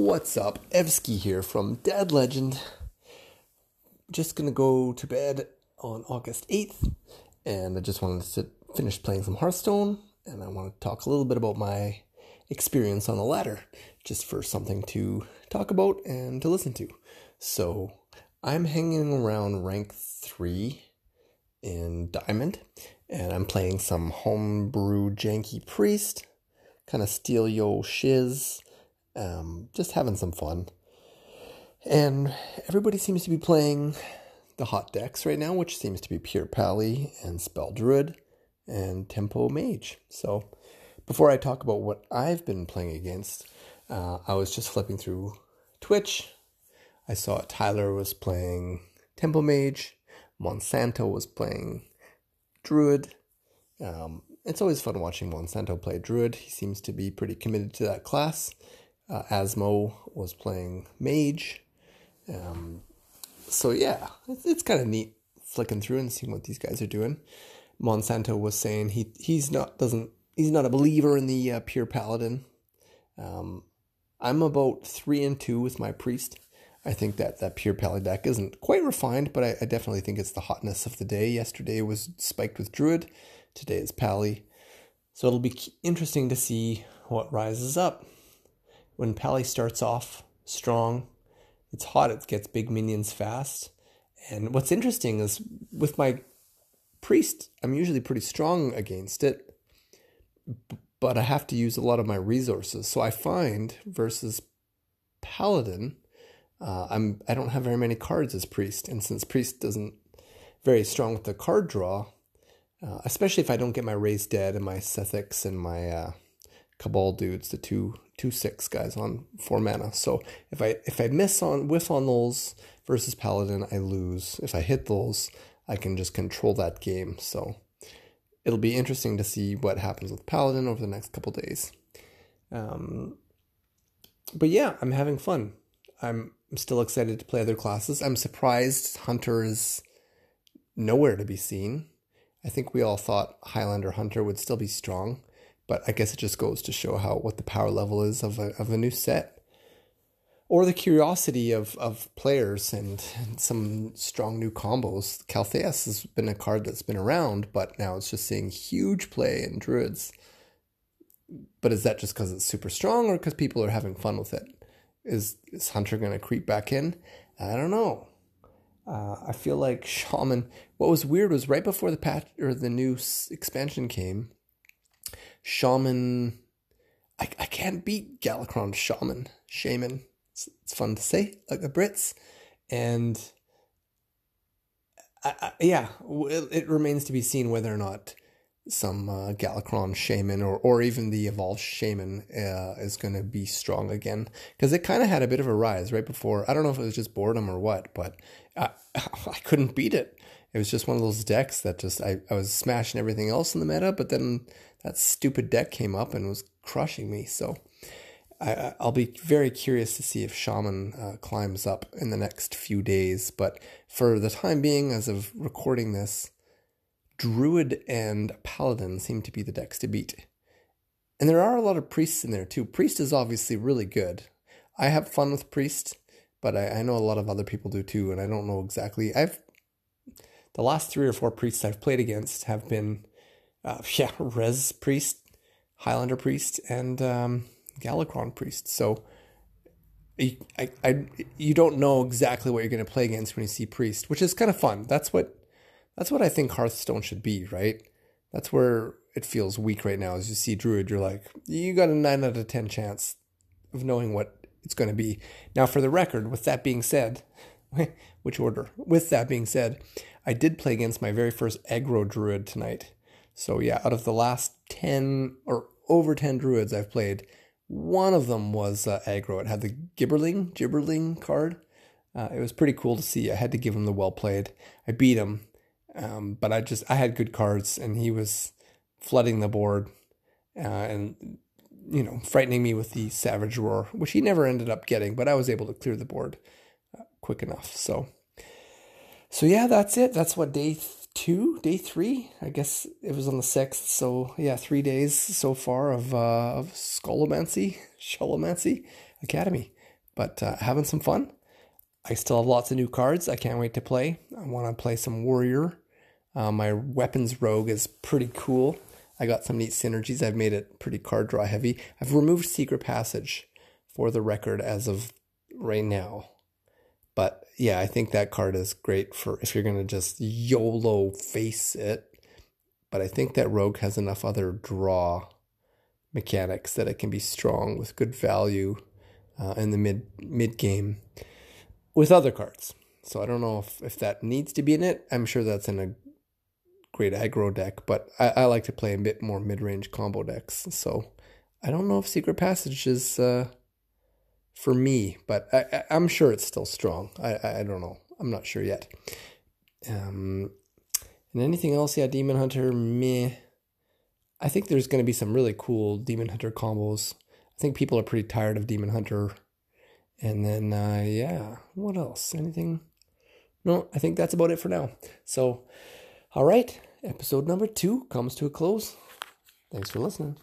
What's up? Evsky here from Dad Legend. Just gonna go to bed on August 8th, and I just wanted to finish playing some Hearthstone, and I want to talk a little bit about my experience on the ladder, just for something to talk about and to listen to. So, I'm hanging around rank 3 in Diamond, and I'm playing some homebrew janky priest, kind of steal yo shiz um, just having some fun. And everybody seems to be playing the hot decks right now, which seems to be Pure Pally and Spell Druid and Tempo Mage. So before I talk about what I've been playing against, uh, I was just flipping through Twitch. I saw Tyler was playing Tempo Mage, Monsanto was playing Druid. Um, it's always fun watching Monsanto play Druid. He seems to be pretty committed to that class. Uh, Asmo was playing Mage. Um, so yeah, it's, it's kind of neat flicking through and seeing what these guys are doing. Monsanto was saying he he's not doesn't he's not a believer in the uh, pure paladin. Um, I'm about three and two with my priest. I think that that pure paladin deck isn't quite refined, but I, I, definitely think it's the hotness of the day. Yesterday was spiked with druid, today is pally, so it'll be interesting to see what rises up when Pally starts off strong, it's hot, it gets big minions fast. And what's interesting is with my priest, I'm usually pretty strong against it, but I have to use a lot of my resources. So I find versus paladin, uh, I'm I don't have very many cards as priest, and since priest doesn't very strong with the card draw, uh, especially if I don't get my raised dead and my Sethix and my uh, Cabal dudes, the two two six guys on four mana. So if I if I miss on whiff on those versus Paladin, I lose. If I hit those, I can just control that game. So it'll be interesting to see what happens with Paladin over the next couple days. Um, but yeah, I'm having fun. I'm, I'm still excited to play other classes. I'm surprised Hunter is nowhere to be seen. I think we all thought Highlander Hunter would still be strong. But I guess it just goes to show how what the power level is of a of a new set. Or the curiosity of, of players and, and some strong new combos. Kael'thas has been a card that's been around, but now it's just seeing huge play in Druids. But is that just because it's super strong or because people are having fun with it? Is, is Hunter going to creep back in? I don't know. Uh, I feel like Shaman. What was weird was right before the patch or the new expansion came, shaman. I, I can't beat Galakrond shaman. Shaman. It's, it's fun to say, like the Brits. And I, I, yeah, it, it, remains to be seen whether or not some uh, shaman or, or even the evolved shaman uh, is going to be strong again. Because it kind of had a bit of a rise right before. I don't know if it was just boredom or what, but I, I couldn't beat it. It was just one of those decks that just I, I was smashing everything else in the meta, but then that stupid deck came up and was crushing me. So I, will be very curious to see if Shaman uh, climbs up in the next few days. But for the time being, as of recording this, Druid and Paladin seem to be the decks to beat. And there are a lot of priests in there too. Priest is obviously really good. I have fun with Priest, but I, I know a lot of other people do too, and I don't know exactly. I've the last three or four priests I've played against have been uh, yeah, Res Priest, Highlander Priest, and um, Galakrond Priest. So I, I, you don't know exactly what you're going to play against when you see Priest, which is kind of fun. That's what that's what I think Hearthstone should be, right? That's where it feels weak right now. As you see Druid, you're like, you got a nine out of ten chance of knowing what it's going to be. Now, for the record, with that being said, which order? With that being said, I did play against my very first aggro Druid tonight. So yeah, out of the last 10 or over 10 druids I've played, one of them was uh, aggro. It had the Gibberling, Gibberling card. Uh, it was pretty cool to see. I had to give him the well played. I beat him, um, but I just I had good cards, and he was flooding the board, uh, and you know frightening me with the Savage Roar, which he never ended up getting. But I was able to clear the board uh, quick enough. So, so yeah, that's it. That's what day two, day three. I guess it was on the sixth. So yeah, three days so far of uh, of Scolomancy, Sholomancy Academy. but uh, having some fun. I still have lots of new cards. I can't wait to play. I want to play some warrior. Uh, my weapons rogue is pretty cool. I got some neat synergies. I've made it pretty card draw heavy. I've removed secret passage for the record as of right now. But yeah, I think that card is great for if you're going to just YOLO face it. But I think that rogue has enough other draw mechanics that it can be strong with good value uh, in the mid mid game with other cards. So I don't know if, if that needs to be in it. I'm sure that's in a great aggro deck, but I, I like to play a bit more mid range combo decks. So I don't know if Secret Passage is uh, for me, but I, am sure it's still strong. I, I don't know. I'm not sure yet. Um, and anything else? Yeah, Demon Hunter, meh. I think there's going to be some really cool Demon Hunter combos. I think people are pretty tired of Demon Hunter. And then, uh, yeah, what else? Anything? No, I think that's about it for now. So, all right, episode number two comes to a close. Thanks for listening.